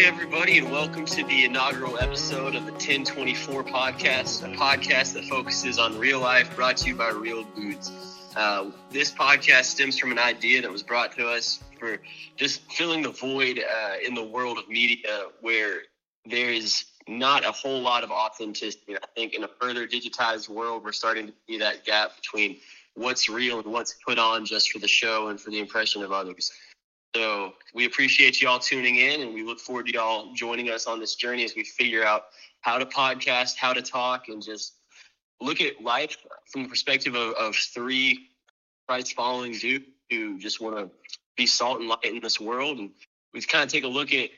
Hey, everybody, and welcome to the inaugural episode of the 1024 podcast, a podcast that focuses on real life, brought to you by Real Dudes. Uh, this podcast stems from an idea that was brought to us for just filling the void uh, in the world of media where there is not a whole lot of authenticity. I think in a further digitized world, we're starting to see that gap between what's real and what's put on just for the show and for the impression of others. So we appreciate y'all tuning in and we look forward to y'all joining us on this journey as we figure out how to podcast, how to talk, and just look at life from the perspective of, of three Christ following dudes who just want to be salt and light in this world. And we kind of take a look at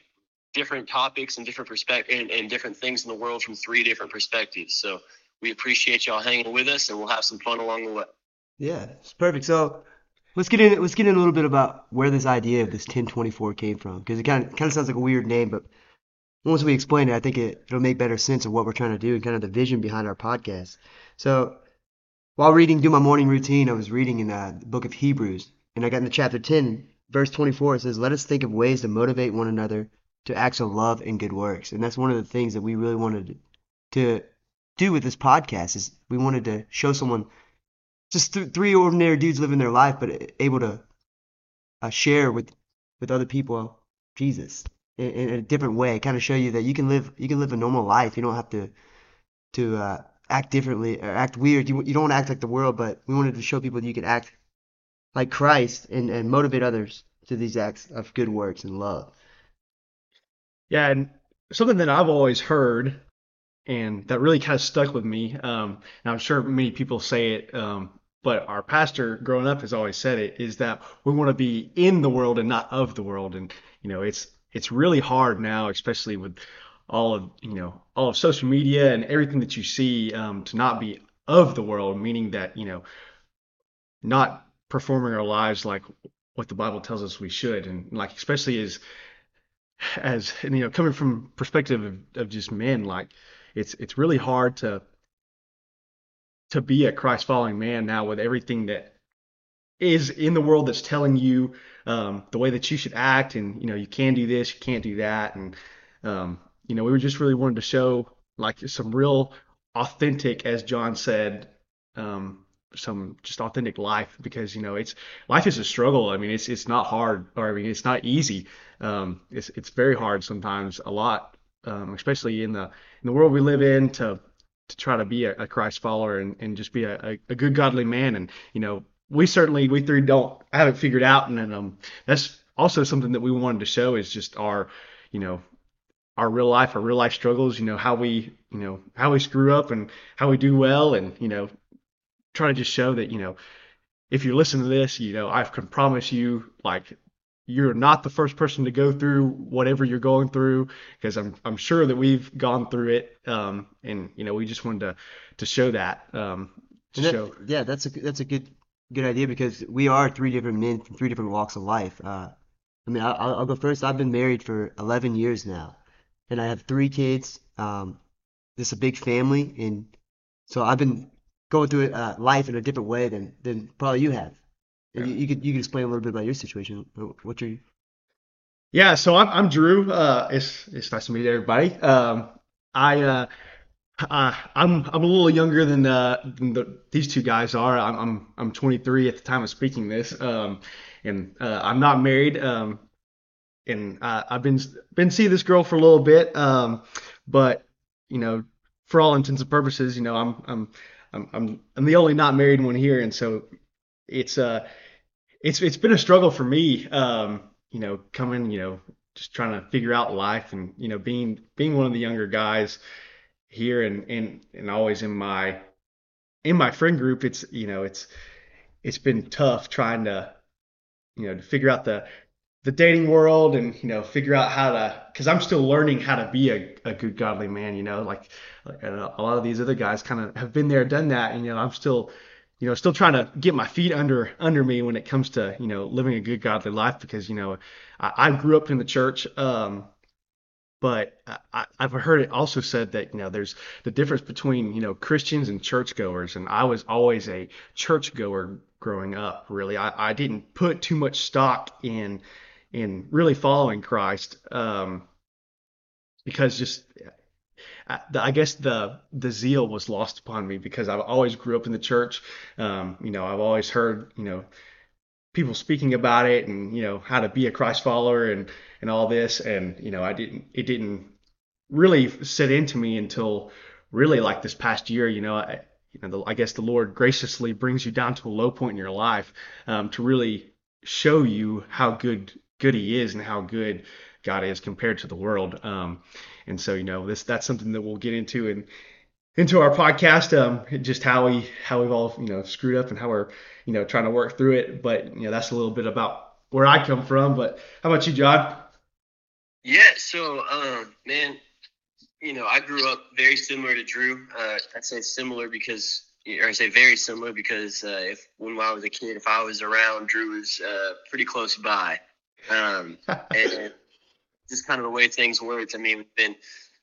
different topics and different perspective and, and different things in the world from three different perspectives. So we appreciate y'all hanging with us and we'll have some fun along the way. Yeah, it's perfect. So let's get in. Let's get in a little bit about where this idea of this 1024 came from, because it kind of kind of sounds like a weird name, but once we explain it, I think it, it'll make better sense of what we're trying to do and kind of the vision behind our podcast. So while reading, do my morning routine, I was reading in uh, the book of Hebrews, and I got into chapter 10, verse 24. It says, "Let us think of ways to motivate one another to acts of love and good works." And that's one of the things that we really wanted to do with this podcast is we wanted to show someone just th- three ordinary dudes living their life, but able to uh, share with with other people Jesus in, in a different way. Kind of show you that you can live you can live a normal life. You don't have to to uh, act differently or act weird. You you don't act like the world, but we wanted to show people that you can act like Christ and and motivate others to these acts of good works and love. Yeah, and something that I've always heard and that really kind of stuck with me. Um, and I'm sure many people say it, um, but our pastor growing up has always said it is that we want to be in the world and not of the world. And you know, it's it's really hard now, especially with all of you know all of social media and everything that you see, um, to not be of the world, meaning that you know, not performing our lives like what the Bible tells us we should, and like especially as as you know, coming from perspective of, of just men, like it's it's really hard to to be a Christ following man now with everything that is in the world that's telling you um, the way that you should act and you know you can do this you can't do that. And um, you know we were just really wanted to show like some real authentic as John said um, some just authentic life because you know it's life is a struggle. I mean it's it's not hard or I mean it's not easy. Um, it's it's very hard sometimes a lot um, especially in the in the world we live in to to try to be a, a Christ follower and, and just be a, a, good godly man. And you know, we certainly we three don't have it figured out, and, and um, that's also something that we wanted to show is just our, you know, our real life, our real life struggles. You know, how we, you know, how we screw up and how we do well, and you know, try to just show that you know, if you listen to this, you know, I can promise you, like you're not the first person to go through whatever you're going through because I'm I'm sure that we've gone through it um, and you know we just wanted to to show that um, to that, show yeah that's a that's a good good idea because we are three different men from three different walks of life. Uh, I mean I'll, I'll go first. I've been married for 11 years now and I have three kids. Um, this is a big family and so I've been going through uh, life in a different way than than probably you have yeah. You, you, could you could explain a little bit about your situation. What's your yeah, so I'm I'm Drew. Uh, it's it's nice to meet everybody. Um, I uh, uh, I'm I'm a little younger than, uh, than the, these two guys are. I'm, I'm I'm 23 at the time of speaking this, um, and uh, I'm not married. Um, and uh, I've been been seeing this girl for a little bit, um, but you know, for all intents and purposes, you know, I'm I'm I'm I'm, I'm the only not married one here, and so it's uh it's it's been a struggle for me. Um, you know, coming, you know, just trying to figure out life and you know being being one of the younger guys here and and and always in my in my friend group it's you know it's it's been tough trying to you know to figure out the the dating world and you know figure out how to because i'm still learning how to be a, a good godly man you know like, like a lot of these other guys kind of have been there done that and you know i'm still you know, still trying to get my feet under under me when it comes to you know living a good godly life because you know I, I grew up in the church, um, but I, I've heard it also said that you know there's the difference between you know Christians and churchgoers, and I was always a churchgoer growing up. Really, I, I didn't put too much stock in in really following Christ. Um, because just I, guess the the zeal was lost upon me because I've always grew up in the church. Um, you know, I've always heard you know people speaking about it and you know how to be a Christ follower and and all this and you know I didn't it didn't really set into me until really like this past year. You know, I, you know, the, I guess the Lord graciously brings you down to a low point in your life um, to really show you how good good He is and how good God is compared to the world. Um, and so, you know, this that's something that we'll get into and into our podcast, um, just how we how we've all you know screwed up and how we're you know trying to work through it. But you know, that's a little bit about where I come from. But how about you, John? Yeah, so um, man, you know, I grew up very similar to Drew. Uh, I'd say similar because, or I say very similar because uh, if when I was a kid, if I was around, Drew was uh, pretty close by. Um, and just kind of the way things worked. I mean, we've been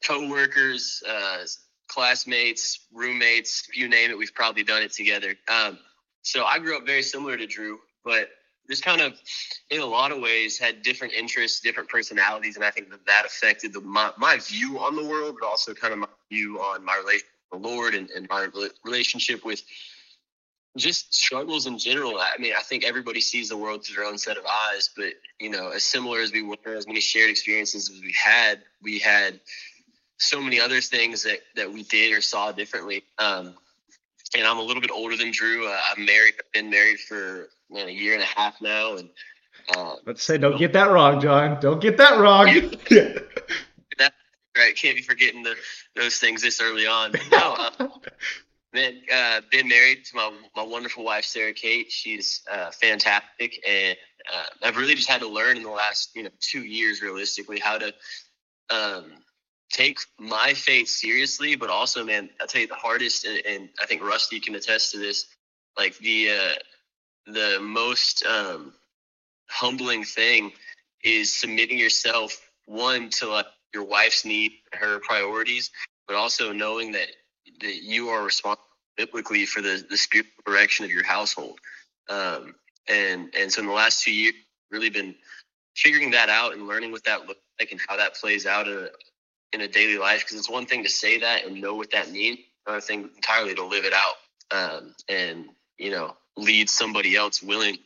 co-workers, uh, classmates, roommates, you name it, we've probably done it together. Um, so I grew up very similar to Drew, but just kind of, in a lot of ways, had different interests, different personalities, and I think that that affected the, my, my view on the world, but also kind of my view on my relationship with the Lord and, and my relationship with just struggles in general. I mean, I think everybody sees the world through their own set of eyes, but you know, as similar as we were, as many shared experiences as we had, we had so many other things that that we did or saw differently. Um, and I'm a little bit older than Drew. Uh, I'm married. I've been married for man, a year and a half now, and uh, let's say, don't get that wrong, John. Don't get that wrong. that, right, can't be forgetting the, those things this early on. no, uh, been uh, been married to my my wonderful wife Sarah Kate. She's uh, fantastic, and uh, I've really just had to learn in the last you know two years, realistically, how to um, take my faith seriously. But also, man, I'll tell you the hardest, and, and I think Rusty can attest to this. Like the uh, the most um, humbling thing is submitting yourself one to like your wife's need, her priorities, but also knowing that that you are responsible biblically for the, the spiritual direction of your household. Um, and and so in the last two years, really been figuring that out and learning what that looks like and how that plays out in a, in a daily life. Because it's one thing to say that and know what that means, another thing entirely to live it out um, and you know lead somebody else willing.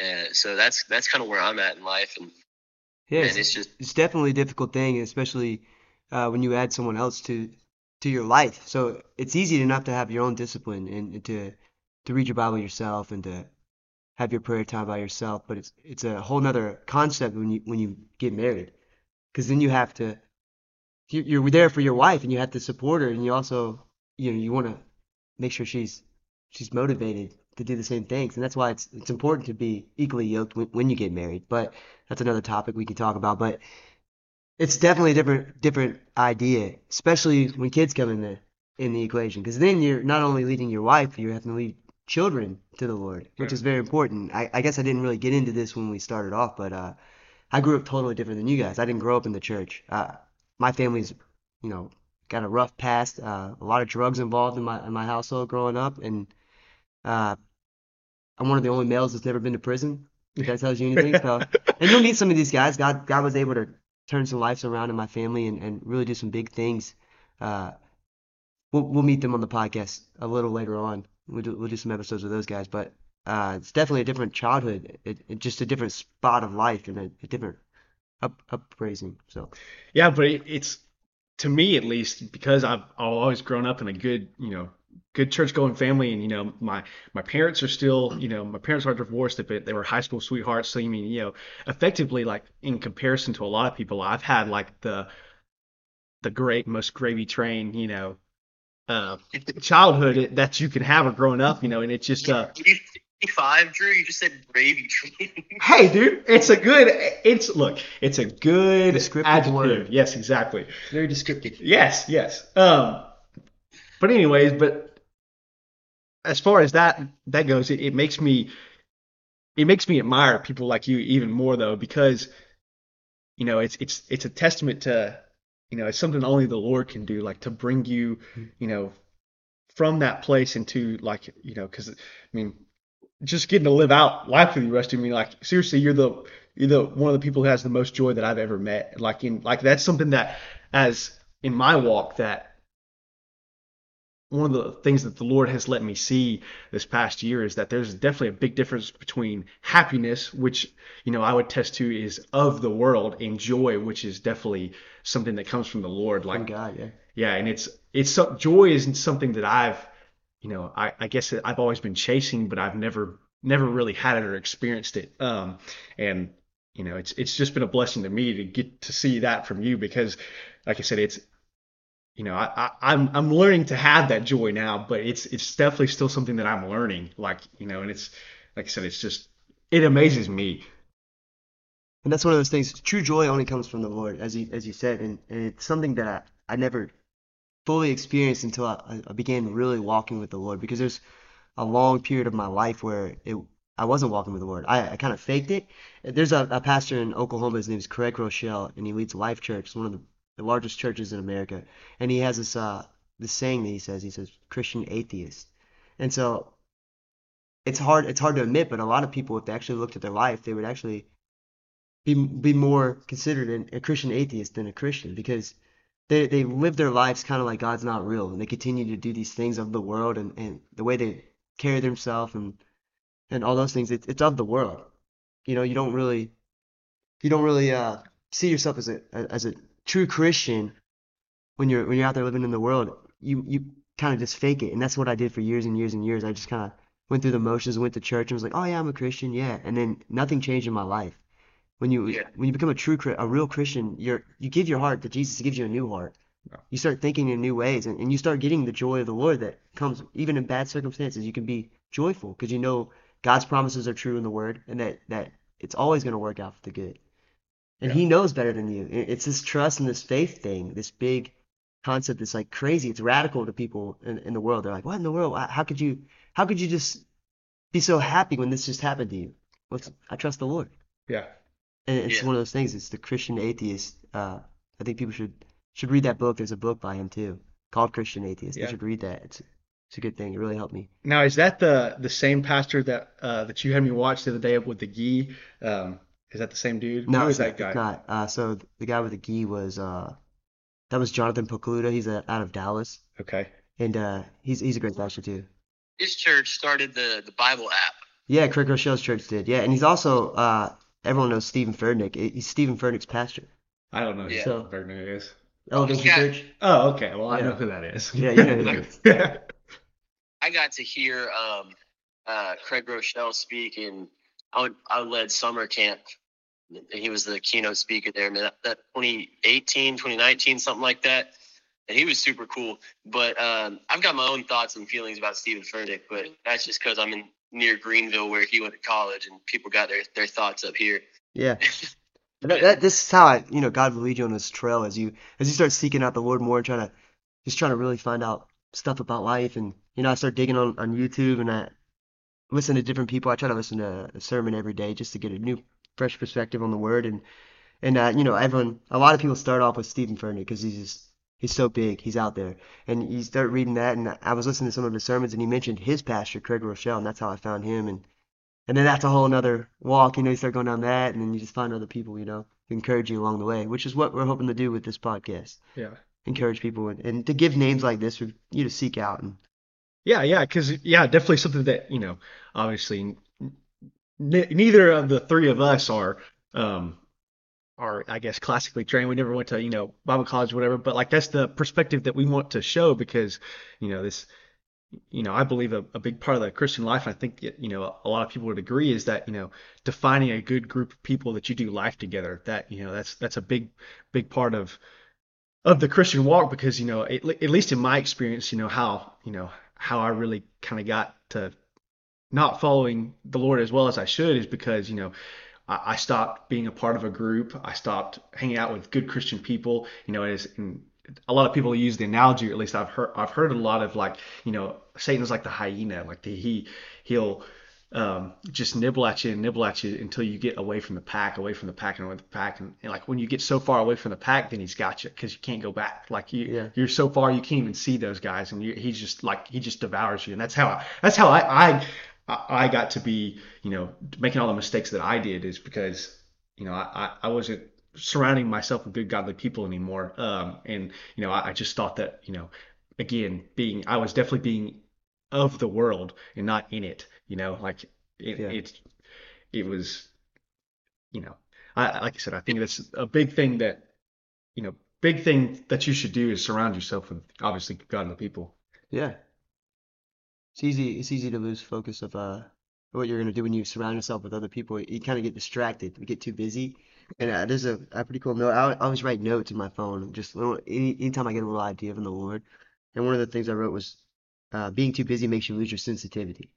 And so that's that's kind of where I'm at in life. And yeah, it's, it's just it's definitely a difficult thing, especially uh, when you add someone else to to your life. So it's easy enough to have your own discipline and to to read your Bible yourself and to have your prayer time by yourself. But it's it's a whole nother concept when you when you get married, because then you have to you're there for your wife and you have to support her and you also you know you want to make sure she's she's motivated to do the same things and that's why it's it's important to be equally yoked when, when you get married but that's another topic we can talk about but it's definitely a different different idea, especially when kids come in the in the equation, because then you're not only leading your wife, you're having to lead children to the Lord, which is very important. I, I guess I didn't really get into this when we started off, but uh, I grew up totally different than you guys. I didn't grow up in the church. Uh, my family's, you know, got a rough past. Uh, a lot of drugs involved in my in my household growing up, and uh, I'm one of the only males that's never been to prison. If that tells you anything, so and you'll meet some of these guys. God God was able to turn some lives around in my family and, and really do some big things. Uh, we'll, we'll meet them on the podcast a little later on. We'll do, we'll do some episodes with those guys, but uh, it's definitely a different childhood, it, it, just a different spot of life and a, a different up, upraising. So yeah, but it, it's to me at least because I've, I've always grown up in a good you know good church going family and you know my my parents are still you know my parents are divorced but they were high school sweethearts so I mean you know effectively like in comparison to a lot of people I've had like the the great most gravy train you know uh, childhood that you can have or growing up you know and it's just uh Five, Drew. You just said gravy train. hey, dude, it's a good. It's look, it's a good descriptive adjective. word. Yes, exactly. Very descriptive. Yes, yes. Um, but anyways, but as far as that that goes, it, it makes me it makes me admire people like you even more though because you know it's it's it's a testament to you know it's something only the Lord can do like to bring you mm-hmm. you know from that place into like you know because I mean just getting to live out life with you, Rusty. I mean, like seriously, you're the you're the one of the people who has the most joy that I've ever met. Like in like that's something that as in my walk that one of the things that the Lord has let me see this past year is that there's definitely a big difference between happiness, which you know I would test to is of the world, and joy, which is definitely something that comes from the Lord. Like From God, yeah. yeah, and it's it's so, joy isn't something that I've you know I, I guess I've always been chasing, but I've never never really had it or experienced it. Um, and you know it's it's just been a blessing to me to get to see that from you because, like I said, it's you know, I, I, I'm I'm learning to have that joy now, but it's it's definitely still something that I'm learning. Like you know, and it's like I said, it's just it amazes me. And that's one of those things. True joy only comes from the Lord, as you as you said, and, and it's something that I, I never fully experienced until I, I began really walking with the Lord. Because there's a long period of my life where it I wasn't walking with the Lord. I, I kind of faked it. There's a, a pastor in Oklahoma. His name is Craig Groeschel, and he leads Life Church. It's one of the, the largest churches in America. And he has this uh this saying that he says. He says Christian atheist. And so it's hard it's hard to admit, but a lot of people, if they actually looked at their life, they would actually be be more considered an, a Christian atheist than a Christian because they they live their lives kind of like God's not real, and they continue to do these things of the world and, and the way they carry themselves and and all those things. It's it's of the world. You know, you don't really you don't really uh see yourself as a as a true Christian when you're when you're out there living in the world. You you kind of just fake it, and that's what I did for years and years and years. I just kind of went through the motions, went to church, and was like, oh yeah, I'm a Christian, yeah, and then nothing changed in my life. When you Yeah. when you become a true a real Christian, you're you give your heart to Jesus. He gives you a new heart. Yeah. You start thinking in new ways, and, and you start getting the joy of the Lord that comes even in bad circumstances. You can be joyful because you know God's promises are true in the Word, and that that it's always going to work out for the good. And Yeah. He knows better than you. It's this trust and this faith thing, this big concept that's like crazy. It's radical to people in, in the world. They're like, "What in the world? How could you? How could you just be so happy when this just happened to you?" Well, it's- I trust the Lord. Yeah. And it's Yeah. one of those things. It's the Christian atheist. Uh, I think people should should read that book. There's a book by him too, called Christian Atheist. Yeah. They should read that. It's it's a good thing. It really helped me. Now, is that the the same pastor that uh, that you had me watch the other day up with the gi? Um, is that the same dude? No, Who it's not. that guy? Not. Uh, so the guy with the gi was uh, that was Jonathan Pokluda. He's uh, out of Dallas, Okay. and uh, he's he's a great pastor too. His church started the the Bible app. Yeah, Craig Groeschel's church did. Yeah, and he's also uh, everyone knows Stephen Furtick. He's Stephen Furtick's pastor. I don't know who Yeah. So- Bergman is. Elevation Yeah. Church. Oh, okay. Well, I Yeah. know who that is. Yeah, you know who that is. Yeah. I got to hear um, uh, Craig Groeschel speak, and I, would, I led summer camp. He was the keynote speaker there, man. That, that 2018, 2019, something like that. And he was super cool. But um, I've got my own thoughts and feelings about Stephen Furtick, but that's just because I'm in near Greenville where he went to college, and people got their, their thoughts up here. Yeah. That, that, this is how I, you know, God will lead you on this trail as you as you start seeking out the Lord more and trying to just trying to really find out stuff about life. And you know, I start digging on on YouTube and I listen to different people. I try to listen to a sermon every day just to get a new, fresh perspective on the Word. And and uh, you know, everyone, a lot of people start off with Stephen Furtick because he's just he's so big, he's out there. And you start reading that, and I was listening to some of his sermons, and he mentioned his pastor, Craig Groeschel, and that's how I found him. And and then that's a whole another walk, you know, you start going down that, and then you just find other people, you know, who encourage you along the way, which is what we're hoping to do with this podcast. Yeah. Encourage people and, and to give names like this for you to seek out. And Yeah, yeah, because yeah, definitely something that you know, obviously, neither of the three of us are, um, are I guess classically trained. We never went to you know Bible college, or whatever. But like that's the perspective that we want to show because you know this, you know, I believe a, a big part of the Christian life. I think you know a lot of people would agree is that you know defining a good group of people that you do life together. That you know that's that's a big big part of of the Christian walk because you know at least in my experience, you know how you know how I really kind of got to not following the Lord as well as I should is because you know I, I stopped being a part of a group. I stopped hanging out with good Christian people. You know, as and a lot of people use the analogy, or at least I've heard I've heard a lot of like you know Satan's like the hyena, like the, he he'll um, just nibble at you and nibble at you until you get away from the pack, away from the pack, and away from the pack. And, and like when you get so far away from the pack, then he's got you because you can't go back. Like you, Yeah. you're so far you can't even see those guys, and you, he's just like he just devours you. And that's how I, that's how I, I I I got to be you know making all the mistakes that I did is because you know I I I wasn't surrounding myself with good godly people anymore. Um, and you know, I, I just thought that you know, again, being I was definitely being of the world and not in it. You know, like it, Yeah. it, it was, you know, I like I said, I think that's a big thing that, you know, big thing that you should do is surround yourself with obviously godly people. Yeah. It's easy. It's easy to lose focus of uh what you're gonna do when you surround yourself with other people. You kind of get distracted. We get too busy. And uh, there's a, a pretty cool note. I, I always write notes in my phone, just little, any anytime I get a little idea from the Lord. And one of the things I wrote was, uh, being too busy makes you lose your sensitivity.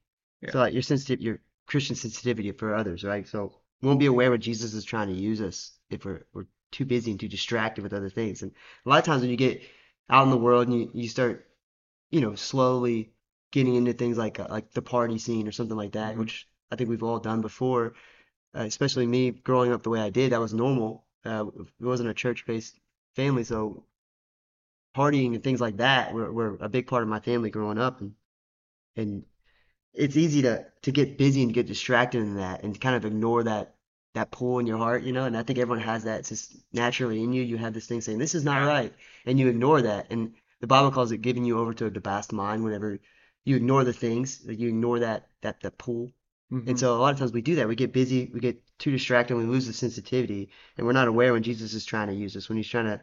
So like your sensitive, your Christian sensitivity for others, right? So we won't be aware what Jesus is trying to use us if we're we're too busy and too distracted with other things. And a lot of times when you get out in the world and you, you start, you know, slowly getting into things like uh, like the party scene or something like that, Mhm. which I think we've all done before. Uh, especially me growing up the way I did, that was normal. Uh, it wasn't a church-based family, so partying and things like that were, were a big part of my family growing up, and and it's easy to to get busy and get distracted in that and kind of ignore that that pull in your heart, you know. And I think everyone has that. It's just naturally in you. You have this thing saying this is not right, and you ignore that. And the Bible calls it giving you over to a debased mind. Whenever you ignore the things, like you ignore that that the pull. Mhm. And so a lot of times we do that. We get busy, we get too distracted, and we lose the sensitivity, and we're not aware when Jesus is trying to use us, when he's trying to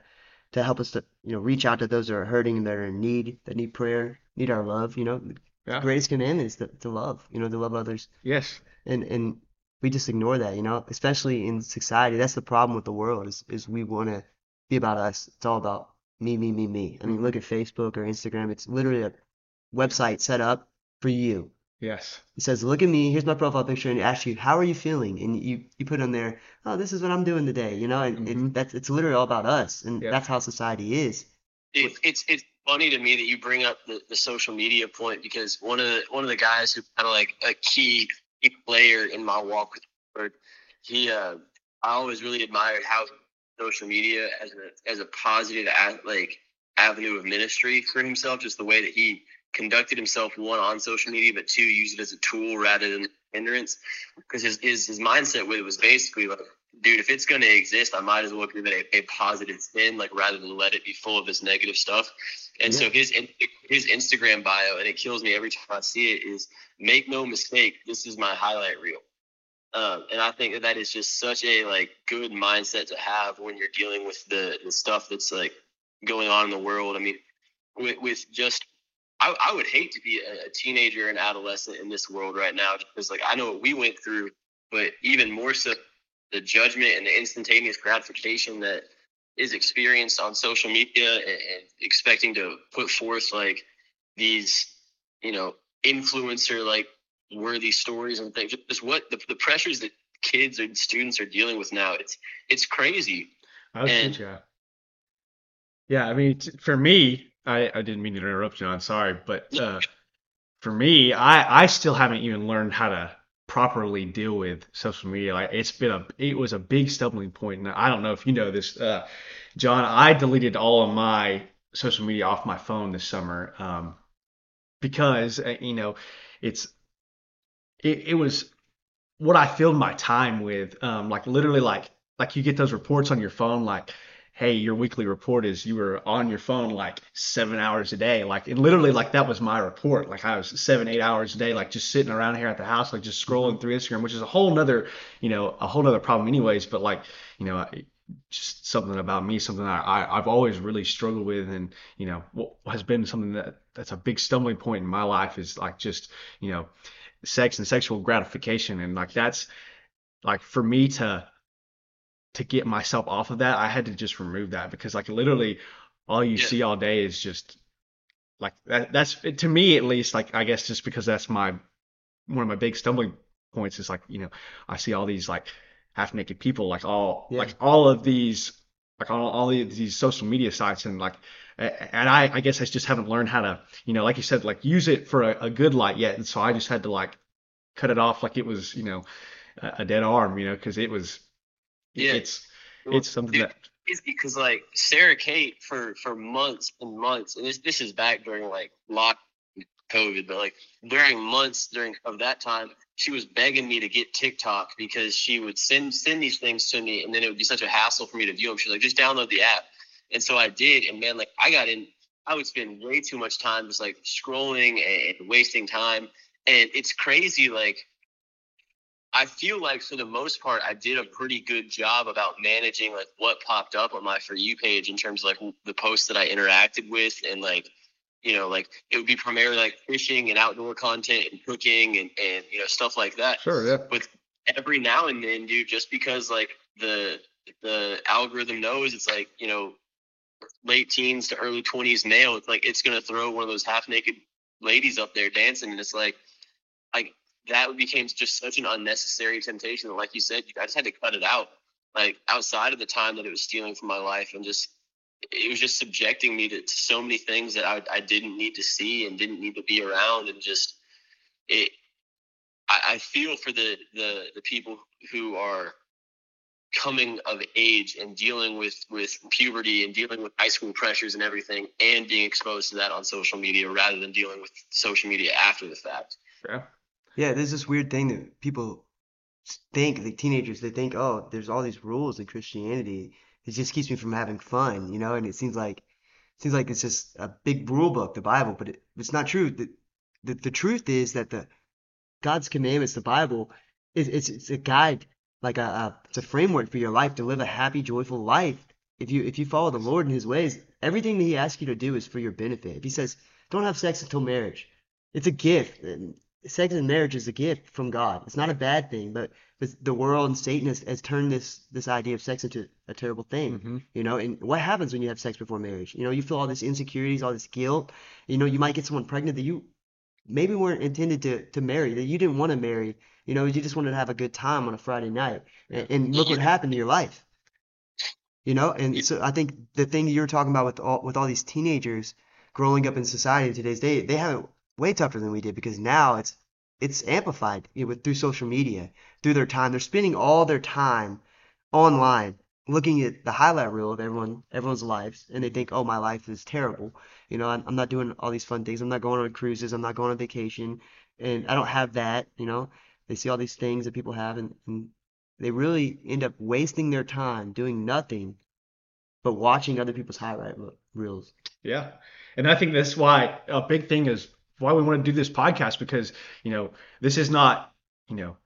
to help us to, you know, reach out to those that are hurting and that are in need, that need prayer, need our love, you know. The Yeah. greatest commandment is to, to love, you know, to love others. Yes. And and we just ignore that, you know, especially in society. That's the problem with the world is is we want to be about us. It's all about me, me, me, me. I mean, look at Facebook or Instagram. It's literally a website set up for you. Yes. It says, "Look at me. Here's my profile picture," and it asks you, "How are you feeling?" And you you put on there, "Oh, this is what I'm doing today," you know, and Mhm. it, that's it's literally all about us, and Yeah. that's how society is. It, it's it's funny to me that you bring up the, the social media point because one of the one of the guys who kind of like a key, key player in my walk with the Lord, he uh, I always really admired how social media as a as a positive a- like avenue of ministry for himself, just the way that he conducted himself one on social media, but two used it as a tool rather than hindrance. Because his, his his mindset with it was basically like, dude, if it's going to exist, I might as well give it a, a positive spin, like rather than let it be full of this negative stuff. And so his his Instagram bio, and it kills me every time I see it, is make no mistake, this is my highlight reel. Um, and I think that that is just such a like good mindset to have when you're dealing with the the stuff that's like going on in the world. I mean, with, with just I, I would hate to be a, a teenager and adolescent in this world right now because like I know what we went through, but even more so the judgment and the instantaneous gratification that is experienced on social media and, and expecting to put forth like these, you know, influencer like worthy stories and things. Just what the, the pressures that kids and students are dealing with now. It's it's crazy. I was And- yeah. Yeah, I mean, t- for me, I, I didn't mean to interrupt you. I'm sorry, but uh, for me, I I still haven't even learned how to properly deal with social media. Like it's been a it was a big stumbling point, and I don't know if you know this, uh, John. I deleted all of my social media off my phone this summer um, because uh, you know it's it, it was what I filled my time with. Um, like literally, like like you get those reports on your phone, like, hey, your weekly report is you were on your phone like seven hours a day. Like, and literally, like that was my report. Like I was seven, eight hours a day, like just sitting around here at the house, like just scrolling through Instagram, which is a whole nother, you know, a whole nother problem, anyways. But like, you know. I, just something about me, something that I, I've always really struggled with, and you know, what has been something that that's a big stumbling point in my life is like just you know, sex and sexual gratification, and like that's like for me to to get myself off of that, I had to just remove that because like literally all you Yeah. see all day is just like that. That's to me at least. Like I guess just because that's my one of my big stumbling points is like you know I see all these like half naked people like all Yeah. like all of these like all, all these these social media sites and like and I I guess I just haven't learned how to you know like you said like use it for a, a good light yet and so I just had to like cut it off like it was you know a, a dead arm you know because it was Yeah. it's it's something Dude, that It's because like Sarah Kate for for months and months, and this this is back during like lock COVID, but like during months during of that time, she was begging me to get TikTok because she would send send these things to me, and then it would be such a hassle for me to view them. She's like, just download the app, and so I did, and man, like I got in, I would spend way too much time just like scrolling and wasting time, and it's crazy, like. I feel like for the most part, I did a pretty good job about managing like what popped up on my for you page in terms of like the posts that I interacted with and like you know, like it would be primarily like fishing and outdoor content and cooking and, and you know, stuff like that. Sure, yeah. But every now and then, dude, just because like the the algorithm knows it's like, you know, late teens to early twenties male, it's like it's gonna throw one of those half naked ladies up there dancing and it's like like that became just such an unnecessary temptation like you said, I just had to cut it out. Like outside of the time that it was stealing from my life and just it was just subjecting me to, to so many things that I, I didn't need to see and didn't need to be around and just it I, I feel for the, the the people who are coming of age and dealing with with puberty and dealing with high school pressures and everything and being exposed to that on social media rather than dealing with social media after the fact Yeah. Yeah, there's this weird thing that people think, like teenagers, they think, oh, there's all these rules in Christianity. It just keeps me from having fun, you know? And it seems like seems like it's just a big rule book, the Bible, but it, it's not true. The, the the truth is that the God's commandments, the Bible, is it's it's a guide, like a, a it's a framework for your life to live a happy, joyful life. If you if you follow the Lord in His ways, everything that He asks you to do is for your benefit. If He says, don't have sex until marriage, it's a gift. And sex and marriage is a gift from God. It's not a bad thing, but, but the world and Satan has, has turned this this idea of sex into a terrible thing. Mhm. You know, and what happens when you have sex before marriage? You know, you feel all this insecurities, all this guilt. You know, you might get someone pregnant that you maybe weren't intended to to marry, that you didn't want to marry. You know, you just wanted to have a good time on a Friday night. And, and look what happened to your life. You know, and so I think the thing you were talking about with all with all these teenagers growing up in society today's day, they have it way tougher than we did because now it's it's amplified you know, with through social media, through their time. They're spending all their time online looking at the highlight reel of everyone everyone's lives and they think, "Oh, my life is terrible." You know, I'm, I'm not doing all these fun things. I'm not going on cruises. I'm not going on vacation, and I don't have that. You know, they see all these things that people have, and, and they really end up wasting their time doing nothing but watching other people's highlight reels. Yeah. And I think that's why a big thing is why we want to do this podcast because, you know, this is not, you know,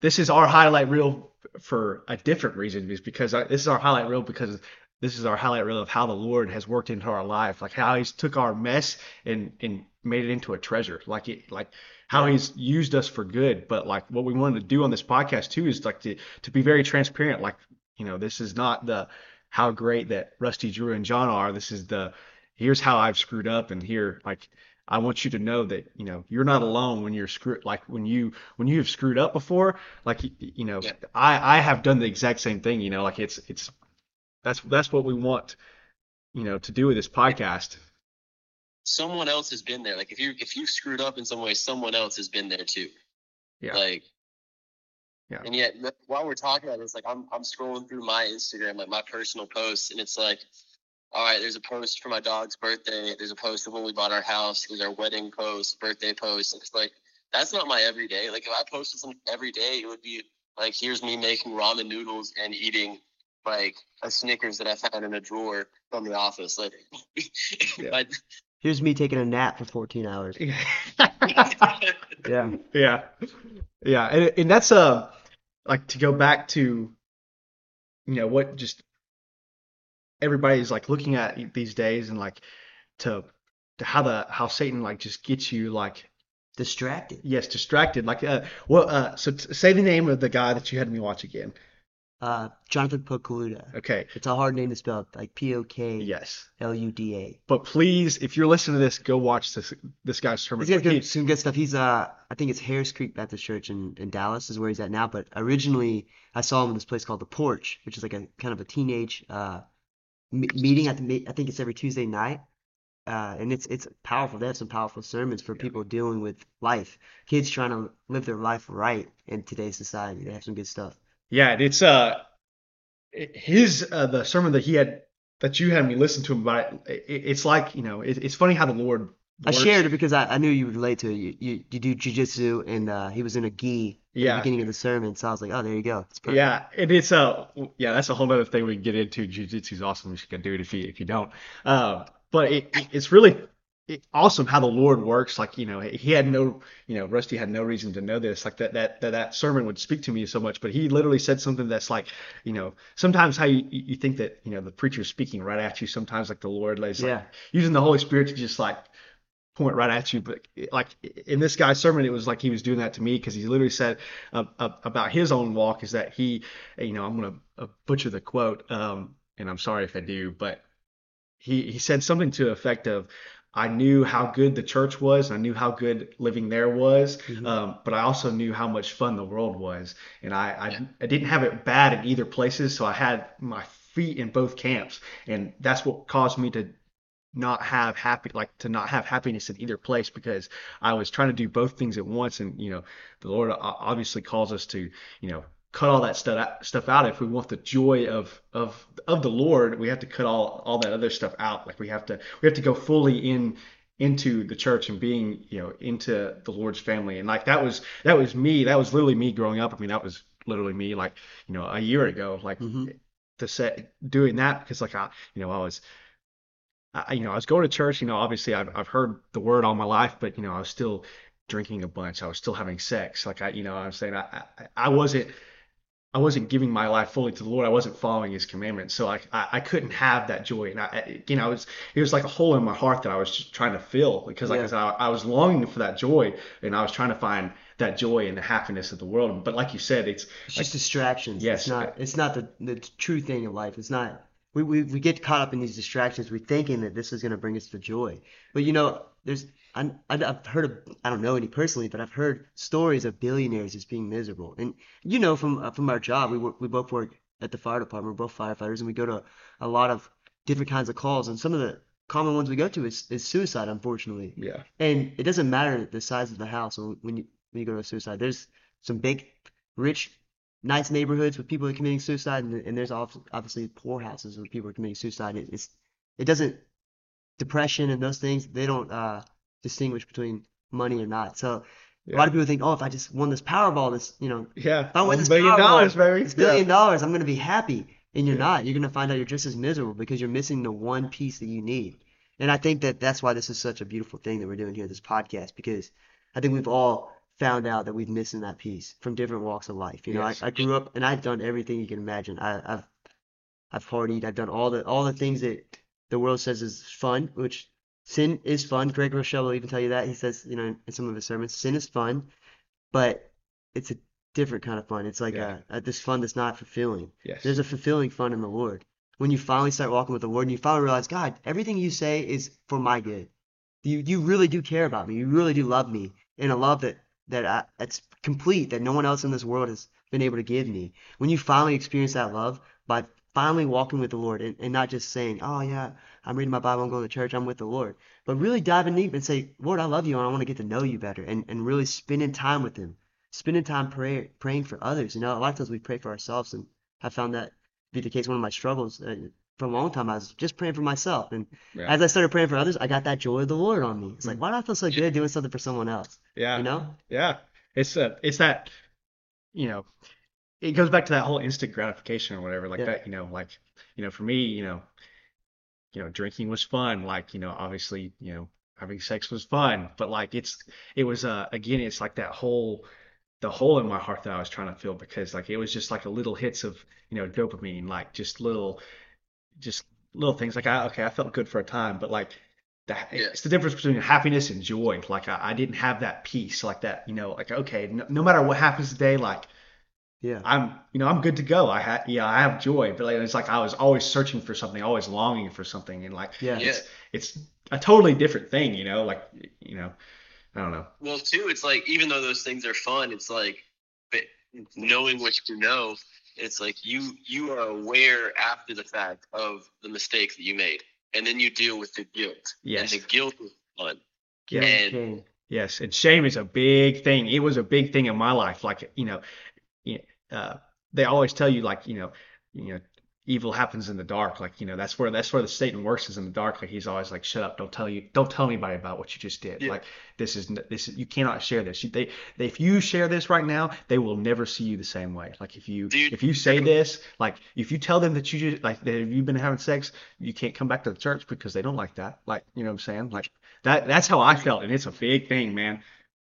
this is our highlight reel for a different reason is because I, this is our highlight reel because this is our highlight reel of how the Lord has worked into our life, like how he's took our mess and and made it into a treasure, like it like how he's used us for good. But like what we wanted to do on this podcast too is like to to be very transparent. Like you know, this is not the how great that Rusty, Drew, and John are. This is the here's how I've screwed up, and here like I want you to know that you know you're not alone when you're screwed. Like when you when you have screwed up before, like you know Yeah. I I have done the exact same thing. You know, like it's it's that's that's what we want you know to do with this podcast. someone else has been there like if you if you screwed up in some way someone else has been there too Yeah. like Yeah. and yet while we're talking about this like i'm i'm scrolling through my instagram like my personal posts and it's like all right there's a post for my dog's birthday. There's a post of when we bought our house. There's our wedding post birthday post. It's like that's not my everyday. Like if i posted something every day it would be like here's me making ramen noodles and eating like a snickers that i found in a drawer from the office. Like Yeah. I- Here's me taking a nap for 14 hours. Yeah. Yeah, yeah, and, and that's uh like to go back to you know what just everybody's like looking at these days and like to to how the how Satan like just gets you like Distracted. yes distracted like uh well uh so t- say the name of the guy that you had me watch again Uh, Jonathan Pokluda. okay It's a hard name to spell, like P O K yes L U D A. but please if you're listening to this go watch this this guy's sermon He's got good, some good stuff. He's uh, I think it's Harris Creek Baptist Church in, in Dallas is where he's at now. But originally, I saw him in this place called the Porch, which is like a kind of a teenage uh me- meeting. At the I think it's every Tuesday night. Uh, and it's it's powerful. They have some powerful sermons for people dealing with life, kids trying to live their life right in today's society. They have some good stuff. Yeah, and it's uh his uh, the sermon that he had that you had me listen to him about. It, it's like you know, it, it's funny how the Lord I works. shared it because I, I knew you would relate to it. You you, you do jujitsu, and uh, he was in a gi at the Yeah. beginning of the sermon, so I was like, oh, there you go. It's perfect. Yeah, and it's a yeah, that's a whole other thing we can get into. Jiu-jitsu is awesome. You should go do it if you if you don't. Uh, but it, it- it's really awesome how the Lord works. Like you know, he had no you know, Rusty had no reason to know this. Like that that that, that sermon would speak to me so much, but he literally said something that's like you know, sometimes how you you think that you know the preacher's speaking right at you. Sometimes like the Lord lays like Yeah. using the Holy Spirit to just like point right at you. But like in this guy's sermon, it was like he was doing that to me because he literally said uh, uh, about his own walk is that he, you know, I'm gonna uh, butcher the quote, um, and I'm sorry if I do, but he he said something to the effect of. I knew how good the church was, and I knew how good living there was, Mhm. um, but I also knew how much fun the world was, and I, I I didn't have it bad in either places, so I had my feet in both camps, and that's what caused me to not have happy like to not have happiness in either place because I was trying to do both things at once. And you know the Lord obviously calls us to you know cut all that stuff stuff out. If we want the joy of of of the Lord we have to cut all all that other stuff out. Like we have to we have to go fully in into the church and being you know into the Lord's family. And like that was that was me. That was literally me growing up. I mean that was literally me like you know a year ago like Mhm. to say doing that because like I you know I was I, you know, I was going to church. You know, obviously I've I've heard the word all my life, but you know, I was still drinking a bunch. I was still having sex. Like I, you know, I'm saying I I, I wasn't I wasn't giving my life fully to the Lord. I wasn't following His commandments. So like I, I couldn't have that joy. And I, I- you know, it was it was like a hole in my heart that I was just trying to fill because like I Yeah. said, I, I was longing for that joy, and I was trying to find that joy and the happiness of the world. But like you said, it's It's just distractions. Yes. It's not it's not the, the true thing of life. It's not we, we, we get caught up in these distractions. We're thinking that this is going to bring us to joy. But you know, there's I, I've heard of I don't know any personally, but I've heard stories of billionaires just being miserable. And you know, from uh, from our job, we work we both work at the fire department. We're both firefighters, and we go to a lot of different kinds of calls. And some of the common ones we go to is, is suicide, unfortunately. yeah, And it doesn't matter the size of the house when when you when you go to a suicide. There's some big, rich, nice neighborhoods with people committing suicide, and, and there's obviously poor houses where people are committing suicide. It, it's it doesn't depression and those things they don't uh, distinguish between money or not. So a lot of people think, oh, if I just won this Powerball, this you know, yeah. if I win One this billion Powerball, dollars, baby. this billion dollars, I'm gonna be happy. And you're Yeah. not. You're gonna find out you're just as miserable because you're missing the one piece that you need. And I think that that's why this is such a beautiful thing that we're doing here, this podcast, because I think we've all found out that we've missing that piece from different walks of life. You know, Yes. I, I grew up and I've done everything you can imagine. I, I've I've partied. I've done all the all the things that the world says is fun, which sin is fun. Greg Groeschel will even tell you that. He says, you know, in some of his sermons, sin is fun, but it's a different kind of fun. It's like Yeah. a, a this fun that's not fulfilling. Yes. There's a fulfilling fun in the Lord. When you finally start walking with the Lord and you finally realize, God, everything you say is for my good. You you really do care about me. You really do love me in a love that that I, that's complete that no one else in this world has been able to give me. When you finally experience that love by finally walking with the Lord and, and not just saying, Oh yeah, I'm reading my Bible, I'm going to church, I'm with the Lord. But really diving deep and say, Lord, I love you and I want to get to know you better and, and really spending time with him. Spending time pray, praying for others. You know, a lot of times we pray for ourselves and I found that to be the case. One of my struggles uh, for a long time, I was just praying for myself. And Yeah. as I started praying for others, I got that joy of the Lord on me. It's like, Mm. why do I feel so good doing something for someone else? Yeah. You know? Yeah, it's uh, it's that, you know, it goes back to that whole instant gratification or whatever, like Yeah. that, you know, like, you know, for me, you know, you know, drinking was fun, like, you know, obviously, you know, having sex was fun, but like it's, it was, uh, again, it's like that whole, the hole in my heart that I was trying to fill because like it was just like a little hits of, you know, dopamine, like just little, just little things like I, okay, I felt good for a time, but like. That, Yeah. It's the difference between happiness and joy. Like I, I didn't have that peace, like that, you know, like okay, no, no matter what happens today, like Yeah. I'm, you know, I'm good to go. I had, yeah, I have joy, but like, it's like I was always searching for something, always longing for something, and like Yeah. Yeah. it's it's a totally different thing, you know, like you know, I don't know. Well, too, it's like even though those things are fun, it's like but knowing what you know. It's like you you are aware after the fact of the mistake that you made, and then you deal with the guilt. Yes. And the guilt is fun. Yeah. And- Yes, and shame is a big thing. It was a big thing in my life. Like, you know, uh, they always tell you like, you know, you know, evil happens in the dark. Like, you know, that's where that's where the Satan works is in the dark. Like he's always like, shut up, don't tell you, don't tell anybody about what you just did. Yeah. Like this is this is, you cannot share this. You, they, they if you share this right now, they will never see you the same way. Like if you Dude. if you say this, like if you tell them that you just like that you've been having sex, you can't come back to the church because they don't like that. Like you know what I'm saying? Like that that's how I felt, and it's a big thing, man.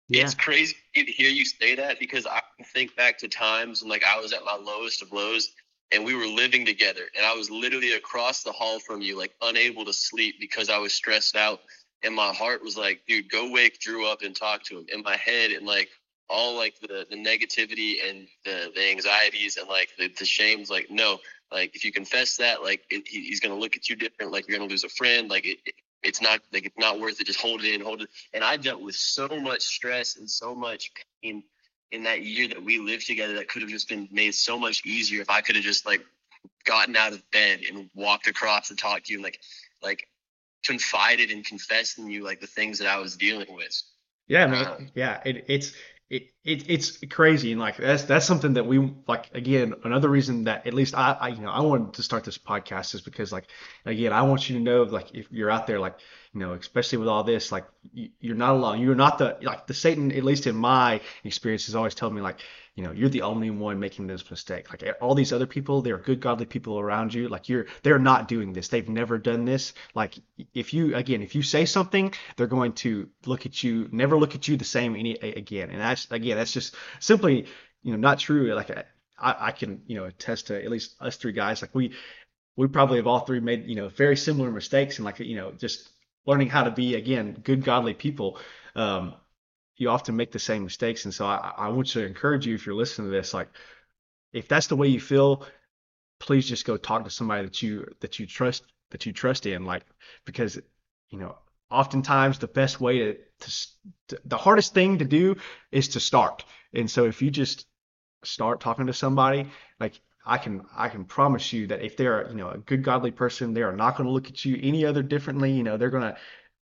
Yeah. It's crazy to hear you say that because I think back to times when like I was at my lowest of lows and we were living together and I was literally across the hall from you, like unable to sleep because I was stressed out. And my heart was like, dude, go wake Drew up and talk to him. In my head and like all like the, the negativity and the, the anxieties and like the, the shames, like, no, like if you confess that, like it, he, he's gonna look at you different, like you're gonna lose a friend, like it, it it's not like it's not worth it. Just hold it in, hold it. And I dealt with so much stress and so much pain in that year that we lived together that could have just been made so much easier if I could have just like gotten out of bed and walked across and talked to you and like like confided and confessed in you like the things that I was dealing with. Yeah, man. Wow. Yeah, it, it's it, it it's crazy and like that's that's something that we like again another reason that at least I, I you know I wanted to start this podcast is because like again I want you to know like if you're out there like you know especially with all this like you, you're not alone. You're not the like the Satan at least in my experience has always told me like you know you're the only one making this mistake. Like all these other people they're good godly people around you. Like you're they're not doing this. They've never done this. Like if you again if you say something they're going to look at you never look at you the same any again. And that's again that's just simply you know not true. Like I, I can you know attest to at least us three guys. Like we we probably have all three made you know very similar mistakes and like you know just learning how to be again good godly people um you often make the same mistakes. And so I, I want to encourage you if you're listening to this, like if that's the way you feel, please just go talk to somebody that you that you trust that you trust in, like because you know oftentimes the best way to, to, to the hardest thing to do is to start. And so if you just start talking to somebody, like I can I can promise you that if they're you know a good godly person, they are not going to look at you any other differently. You know they're going to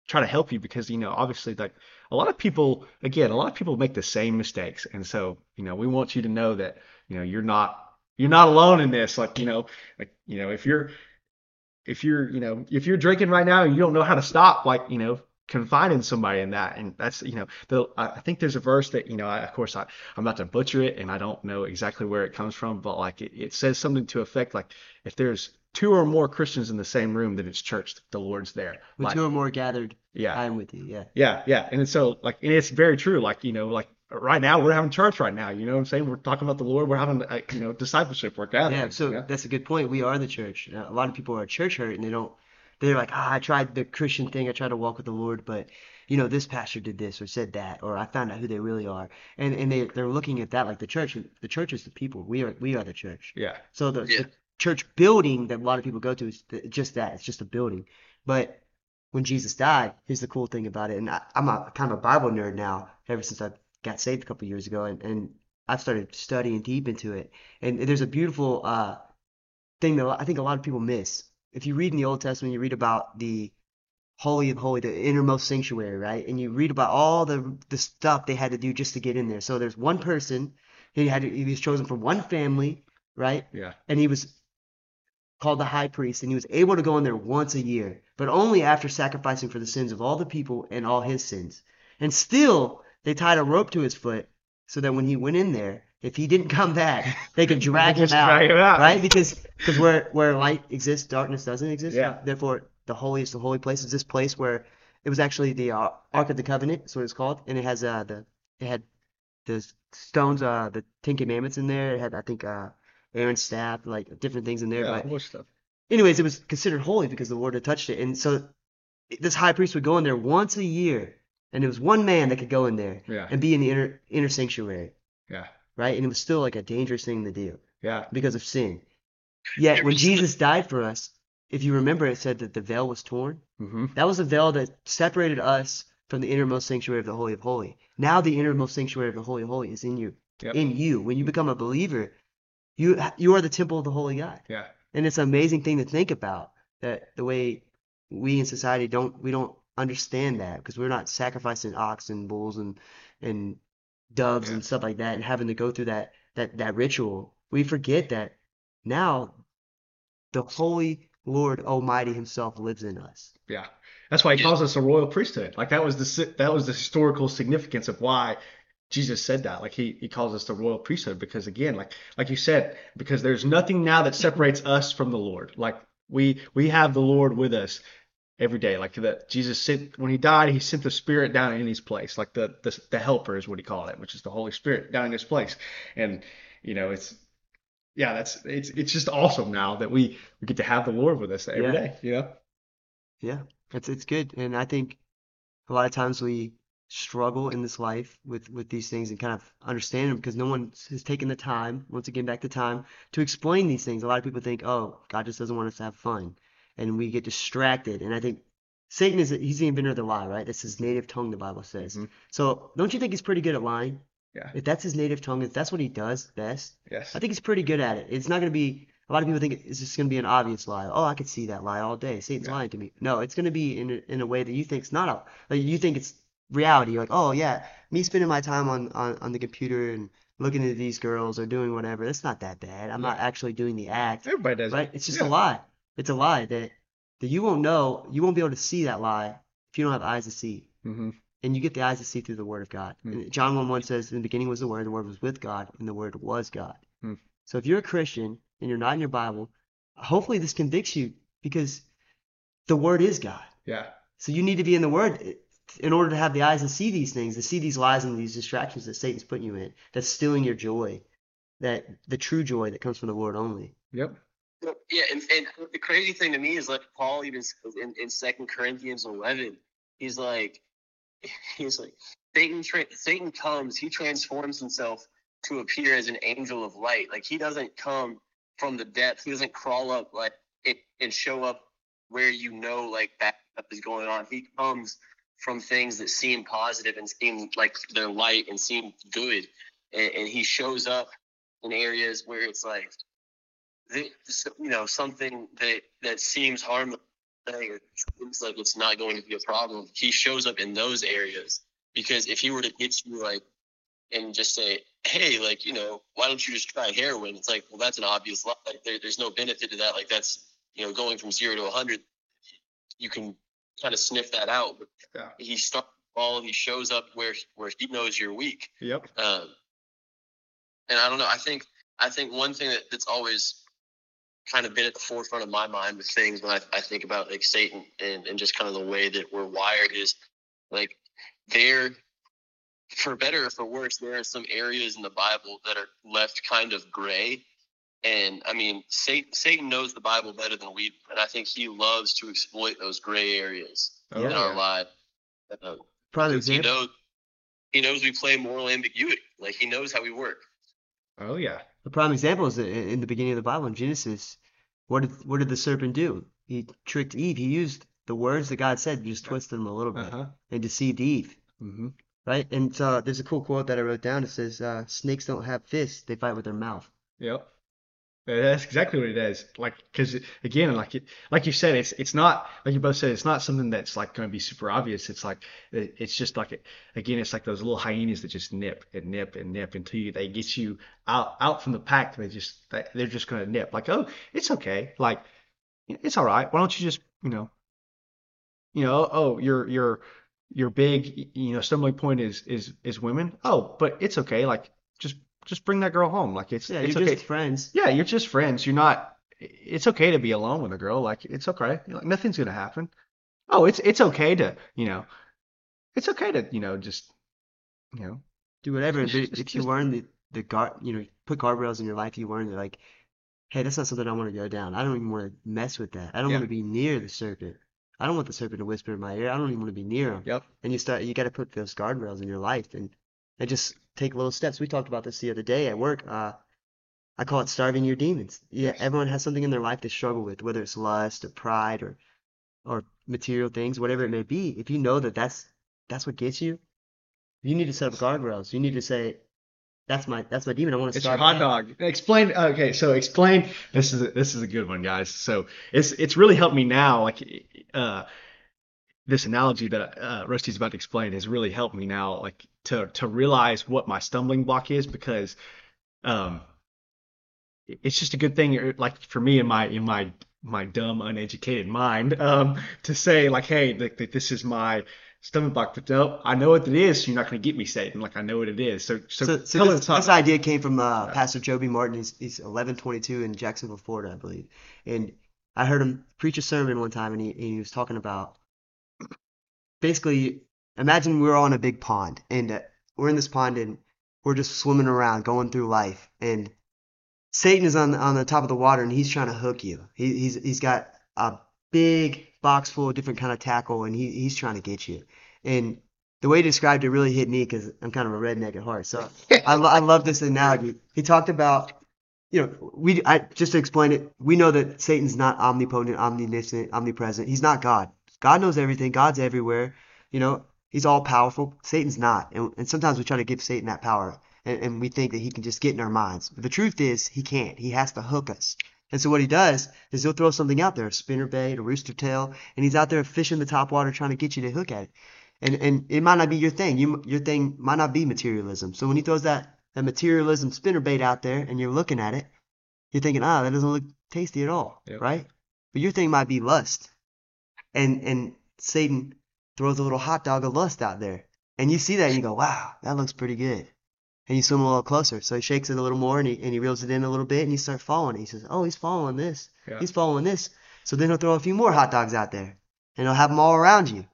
try to help you because you know obviously like a lot of people again a lot of people make the same mistakes and so you know we want you to know that you know you're not you're not alone in this like you know like you know if you're if you're you know if you're drinking right now and you don't know how to stop like you know confiding somebody in that and that's you know the i think there's a verse that you know I, of course I, i'm about to butcher it and i don't know exactly where it comes from but like it, it says something to effect like if there's two or more christians in the same room then it's church the lord's there When like, two or more gathered, yeah I'm with you. Yeah. yeah, yeah. And so like and it's very true. Like, you know, like right now we're having church right now. You know what I'm saying? We're talking about the Lord. We're having uh, you know, discipleship. We're gathering. Yeah, so you know? that's a good point. We are the church. A lot of people are church hurt and they don't, they're like, ah, I tried the Christian thing. I tried to walk with the Lord, but you know, this pastor did this or said that, or I found out who they really are. And and they they're looking at that like the church. The church is the people. We are we are the church. Yeah. So the, Yeah. the church building that a lot of people go to is th- just that. It's just a building. But when Jesus died, here's the cool thing about it. And I, I'm a kind of a Bible nerd now, ever since I got saved a couple years ago, and, and I've started studying deep into it. And there's a beautiful uh, thing that I think a lot of people miss. If you read in the Old Testament, you read about the holy of holy, the innermost sanctuary, right? And you read about all the the stuff they had to do just to get in there. So there's one person, he had to, he was chosen from one family, right? Yeah. and he was called the high priest, and he was able to go in there once a year, but only after sacrificing for the sins of all the people and all his sins. And still, they tied a rope to his foot so that when he went in there, if he didn't come back, they could drag him out, drag him out. right? Because because where where light exists, darkness doesn't exist. Yeah. Therefore, the holiest of holy places, this place where it was actually the uh, Ark of the Covenant, is what it's called, and it has uh the it had the stones, uh the Ten Commandments in there. It had I think uh Aaron's staff, like different things in there. Yeah, But stuff. anyways, it was considered holy because the Lord had touched it. And so this high priest would go in there once a year, and it was one man that could go in there Yeah. and be in the inner inner sanctuary, Yeah. Right? And it was still like a dangerous thing to do Yeah. because of sin. Yet when Jesus died for us, if you remember, it said that the veil was torn. Mm-hmm. That was a veil that separated us from the innermost sanctuary of the Holy of Holy. Now the innermost sanctuary of the Holy of Holy is in you. Yep. In you. When you become a believer, you you are the temple of the Holy God. Yeah. And it's an amazing thing to think about that the way we in society don't we don't understand that because we're not sacrificing ox and bulls and and doves Yeah. and stuff like that and having to go through that that that ritual. We forget that now the holy Lord Almighty Himself lives in us. Yeah. That's why he calls us a royal priesthood. Like that was the that was the historical significance of why Jesus said that. Like he he calls us the royal priesthood because again, like like you said, because there's nothing now that separates us from the Lord. Like we we have the Lord with us every day. Like that Jesus sent when he died, he sent the Spirit down in his place. Like the the the helper is what he called it, which is the Holy Spirit down in his place. And you know, it's yeah, that's it's it's just awesome now that we we get to have the Lord with us every Yeah. day. You know? Yeah, it's it's good, and I think a lot of times we struggle in this life with with these things and kind of understand them because no one has taken the time, once again back to time, to explain these things. A lot of people think, oh, God just doesn't want us to have fun, and we get distracted. And I think Satan is he's the inventor of the lie, right? That's his native tongue, the Bible says. Mhm. So don't you think he's pretty good at lying? Yeah. If that's his native tongue, if that's what he does best, Yes. I think he's pretty good at it. It's not going to be, a lot of people think it's just going to be an obvious lie. Oh, I could see that lie all day. Satan's Yeah. lying to me. No, it's going to be in a, in a way that you think it's not, a, like you think it's reality. You're like, oh, yeah, me spending my time on, on, on the computer and looking at these girls or doing whatever, that's not that bad. I'm not actually doing the act, Everybody does right? it. It's just Yeah. a lie. It's a lie that, that you won't know, you won't be able to see that lie if you don't have eyes to see. hmm And you get the eyes to see through the Word of God. Hmm. And John 1 1 says, In the beginning was the Word, the Word was with God, and the Word was God. Hmm. So if you're a Christian and you're not in your Bible, hopefully this convicts you because the Word is God. Yeah. So you need to be in the Word in order to have the eyes to see these things, to see these lies and these distractions that Satan's putting you in, that's stealing your joy, that the true joy that comes from the Lord only. Yep. Yeah, and, and the crazy thing to me is like Paul even in, in Second Corinthians eleven, he's like, he's like, Satan tra- Satan comes, he transforms himself to appear as an angel of light. Like he doesn't come from the depths, he doesn't crawl up like it and show up where you know like that stuff is going on. He comes from things that seem positive and seem like they're light and seem good, and, and he shows up in areas where it's like the, you know something that that seems harmless thing or seems like it's not going to be a problem he shows up in those areas because if he were to get you like and just say hey like you know why don't you just try heroin it's like well that's an obvious lie like there, there's no benefit to that like that's you know going from zero to 100 you can kind of sniff that out but Yeah. he starts all he shows up where where he knows you're weak Yep. um, and I don't know. I think I think one thing that, that's always kind of been at the forefront of my mind with things when I, I think about like Satan and, and just kind of the way that we're wired is like there for better or for worse, there are some areas in the Bible that are left kind of gray. And I mean, Satan, Satan knows the Bible better than we do, and I think he loves to exploit those gray areas Oh, in our yeah. lives. Uh, Prime because he knows he knows we play moral ambiguity. Like he knows how we work. Oh yeah. The prime example is in the beginning of the Bible in Genesis. What did what did the serpent do? He tricked Eve. He used the words that God said, just twisted them a little bit Uh huh. and deceived Eve, hmm right? And uh, there's a cool quote that I wrote down. It says, uh, "Snakes don't have fists; they fight with their mouth." Yep. That's exactly what it is. Like, because again, like it, like you said, it's it's not like you both said, it's not something that's like going to be super obvious. It's like it, it's just like it, again, it's like those little hyenas that just nip and nip and nip until you they get you out out from the pack. They just they- they're just going to nip. Like, oh, it's okay. Like, it's all right. Why don't you just you know, you know, oh, your your your big you know stumbling point is is is women. Oh, but it's okay. Like, just just bring that girl home. Like, it's Yeah, it's you're okay. just friends. Yeah, you're just friends. You're not. It's okay to be alone with a girl. Like it's okay. Like, nothing's gonna happen. Oh, it's it's okay to you know. It's okay to you know just you know. Do whatever. Just- if it's you just- learn the the guard, you know, put guardrails in your life. You learn that like, hey, that's not something I want to go down. I don't even want to mess with that. I don't Yeah. want to be near the serpent. I don't want the serpent to whisper in my ear. I don't even want to be near him. Yep. and you start you got to put those guardrails in your life and and just take little steps. We talked about this the other day at work. Uh, I call it starving your demons. Yeah, everyone has something in their life they struggle with, whether it's lust or pride or or material things, whatever it may be. If you know that that's that's what gets you, you need to set up guardrails. You need to say, "That's my that's my demon. I want to It's your hot dog. Explain. Okay, so explain. This is a, this is a good one, guys. So it's it's really helped me now. Like uh, this analogy that uh, Rusty's about to explain has really helped me now. Like to to realize what my stumbling block is because um it's just a good thing, er, like for me in my in my my dumb, uneducated mind, um, to say like, hey, like, this is my stumbling block. But no, I know what it is. So you're not going to get me, Satan. Like I know what it is. So so, So, so this, this idea came from uh, Pastor Joby Martin. He's, he's Eleven22 in Jacksonville, Florida, I believe. And I heard him preach a sermon one time, and he, and he was talking about basically, imagine we're on a big pond, and uh, we're in this pond, and we're just swimming around, going through life, and Satan is on on the top of the water, and he's trying to hook you. He, he's he's got a big box full of different kind of tackle, and he he's trying to get you. And the way he described it really hit me because I'm kind of a redneck at heart. So I, I love this analogy. He talked about, you know, we I just to explain it, we know that Satan's not omnipotent, omniscient, omnipresent. He's not God. God knows everything. God's everywhere. You know, he's all powerful. Satan's not. And, and sometimes we try to give Satan that power, and, and we think that he can just get in our minds. But the truth is, he can't. He has to hook us. And so what he does is he'll throw something out there, a spinner bait, a rooster tail, and he's out there fishing the top water trying to get you to hook at it. And and it might not be your thing. You your thing might not be materialism. So when he throws that that materialism spinner bait out there and you're looking at it, you're thinking, ah, that doesn't look tasty at all, Yep. right? But your thing might be lust. And and Satan throws a little hot dog of lust out there. And you see that and you go, wow, that looks pretty good. And you swim a little closer. So he shakes it a little more and he, and he reels it in a little bit and you start following it. He says, oh, he's following this. Yeah. He's following this. So then he'll throw a few more hot dogs out there and he'll have them all around you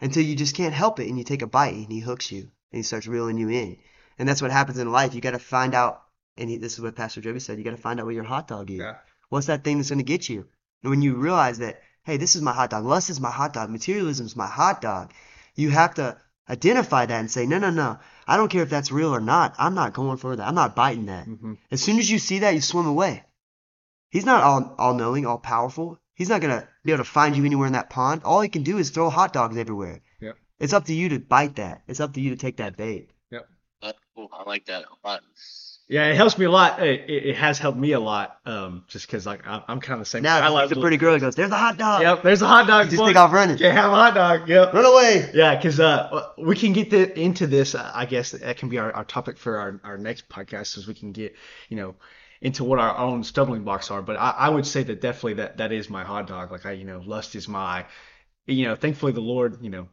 until you just can't help it and you take a bite and he hooks you and he starts reeling you in. And that's what happens in life. You got to find out, and he, this is what Pastor Joby said, you got to find out what your hot dog is. Yeah. What's that thing that's going to get you? And when you realize that, hey, this is my hot dog, lust is my hot dog, materialism is my hot dog, you have to identify that and say, no, no, no, I don't care if that's real or not. I'm not going for that. I'm not biting that. Mhm. As soon as you see that, you swim away. He's not all all knowing, all powerful. He's not gonna be able to find you anywhere in that pond. All he can do is throw hot dogs everywhere. Yep. It's up to you to bite that. It's up to you to take that bait. That's cool. I like that a lot. Yeah, it helps me a lot. It, it, it has helped me a lot. Um, just because like I'm, I'm kind of the same. Now I love the pretty girl goes, "There's a hot dog." Yep, there's a hot dog. Just take off running. Yeah, have a hot dog. Yep. Run away. Yeah, because uh, we can get the, into this. Uh, I guess that can be our, our topic for our, our next podcast, as we can get, you know, into what our own stumbling blocks are. But I, I would say that definitely that that is my hot dog. Like I, you know, lust is my, you know, thankfully the Lord, you know,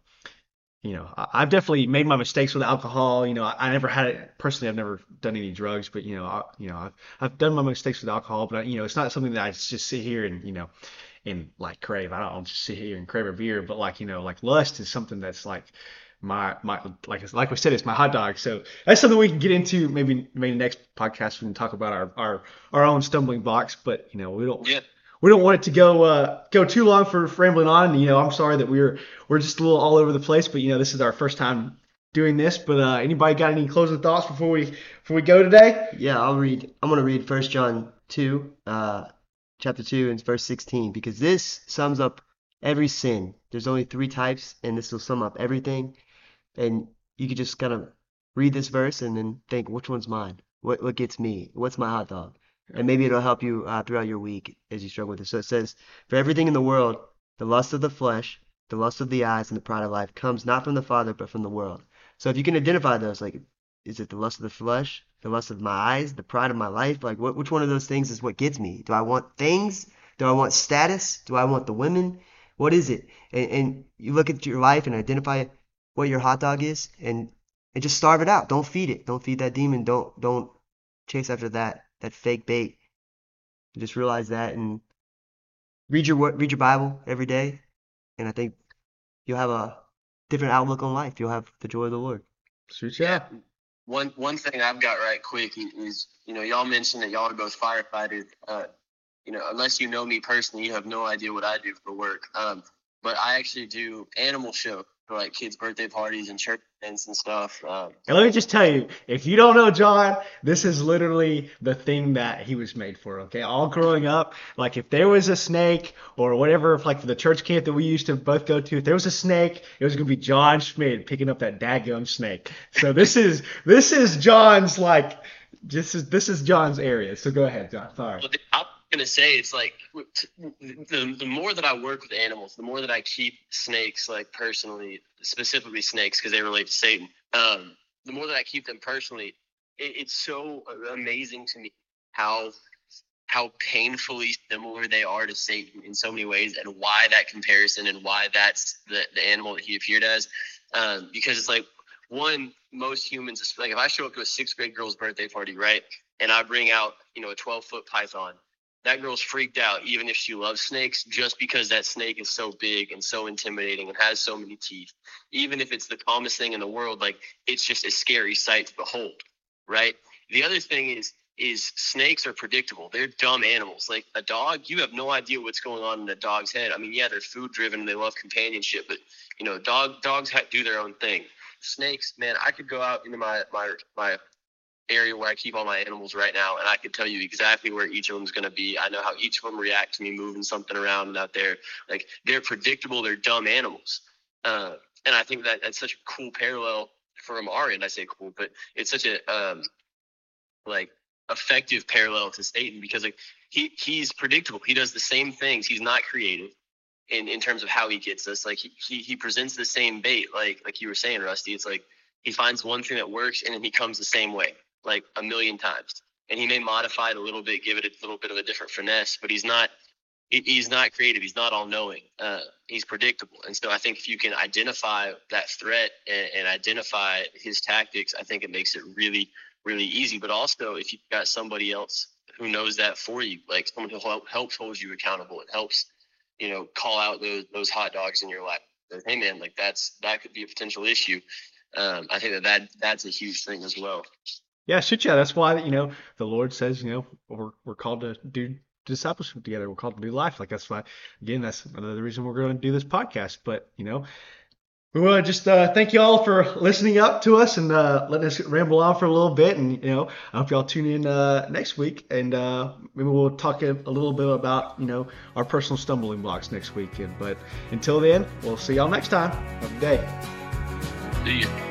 you know, I, I've definitely made my mistakes with alcohol. You know, I, I never had it personally. I've never done any drugs, but you know, I, you know, I've I've done my mistakes with alcohol, but you know, it's not something that I just sit here and you know, and like crave. I don't just sit here and crave a beer, but like you know, like lust is something that's like my my like like we said, it's my hot dog. So that's something we can get into maybe maybe next podcast we can talk about our our our own stumbling blocks. But you know, we don't Yeah. We don't want it to go uh, go too long for rambling on. You know, I'm sorry that we're we're just a little all over the place, but you know, this is our first time doing this. But uh, anybody got any closing thoughts before we before we go today? Yeah, I'll read. I'm gonna read First John two, uh, chapter two and verse 16 because this sums up every sin. There's only three types, and this will sum up everything. And you could just kind of read this verse and then think, which one's mine? What what gets me? What's my hot dog? And maybe it'll help you uh, throughout your week as you struggle with it. So it says, For everything in the world, the lust of the flesh, the lust of the eyes, and the pride of life comes not from the Father, but from the world. So if you can identify those, like, is it the lust of the flesh, the lust of my eyes, the pride of my life? Like, what, which one of those things is what gets me? Do I want things? Do I want status? Do I want the women? What is it? And, and you look at your life and identify what your hot dog is, and and just starve it out. Don't feed it. Don't feed that demon. Don't don't chase after that that fake bait. Just realize that and read your read your Bible every day, and I think you'll have a different outlook on life. You'll have the joy of the Lord. Sweet, yeah. One one thing I've got right quick is you know y'all mentioned that y'all are both firefighters. Uh, you know, unless you know me personally, you have no idea what I do for work. Um, but I actually do animal show for like kids' birthday parties and church events and stuff. Um, And let me just tell you, if you don't know John, this is literally the thing that he was made for. Okay, all growing up, like if there was a snake or whatever, if like for the church camp that we used to both go to, if there was a snake, it was gonna be John Schmidt picking up that daggum snake. So this is this is John's like this is this is John's area. So go ahead, John. Sorry. Well, I'm gonna say it's like the the more that I work with animals, the more that I keep snakes, like personally, specifically snakes, because they relate to Satan. Um, the more that I keep them personally, it, it's so amazing to me how how painfully similar they are to Satan in so many ways, and why that comparison and why that's the, the animal that he appeared as. Um, because it's like one, most humans, like if I show up to a sixth grade girl's birthday party, right, and I bring out you know a 12 foot python, that girl's freaked out even if she loves snakes just because that snake is so big and so intimidating and has so many teeth even if it's the calmest thing in the world like it's just a scary sight to behold right the other thing is is snakes are predictable. They're dumb animals. Like a dog, you have no idea what's going on in a dog's head. I mean, yeah, they're food driven and they love companionship, but you know, dog dogs do their own thing. Snakes, man, I could go out into my my my area where I keep all my animals right now, and I could tell you exactly where each of them is going to be. I know how each of them react to me moving something around out there. Like they're predictable. They're dumb animals, uh, and I think that that's such a cool parallel from our end. I say cool, but it's such a um, like effective parallel to Satan because like he he's predictable. He does the same things. He's not creative in in terms of how he gets us. Like he he, he presents the same bait. Like like you were saying, Rusty. It's like he finds one thing that works and then he comes the same way like a million times. And he may modify it a little bit, give it a little bit of a different finesse, but he's not he's not creative. He's not all knowing. Uh, he's predictable. And so I think if you can identify that threat and, and, identify his tactics, I think it makes it really really easy. But also, if you've got somebody else who knows that for you, like someone who help, helps hold you accountable, it helps, you know, call out those those hot dogs in your life. Hey man, like that's that could be a potential issue. Um, I think that, that that's a huge thing as well. Yeah, shit, yeah. That's why you know the Lord says you know we're we're called to do discipleship together. We're called to do life. Like that's why again that's another reason we're going to do this podcast. But you know we want to just uh, thank you all for listening up to us and uh, letting us ramble on for a little bit. And you know, I hope y'all tune in uh, next week, and uh, maybe we'll talk a, a, little bit about you know our personal stumbling blocks next weekend. But until then, we'll see y'all next time. Have a good day. See you.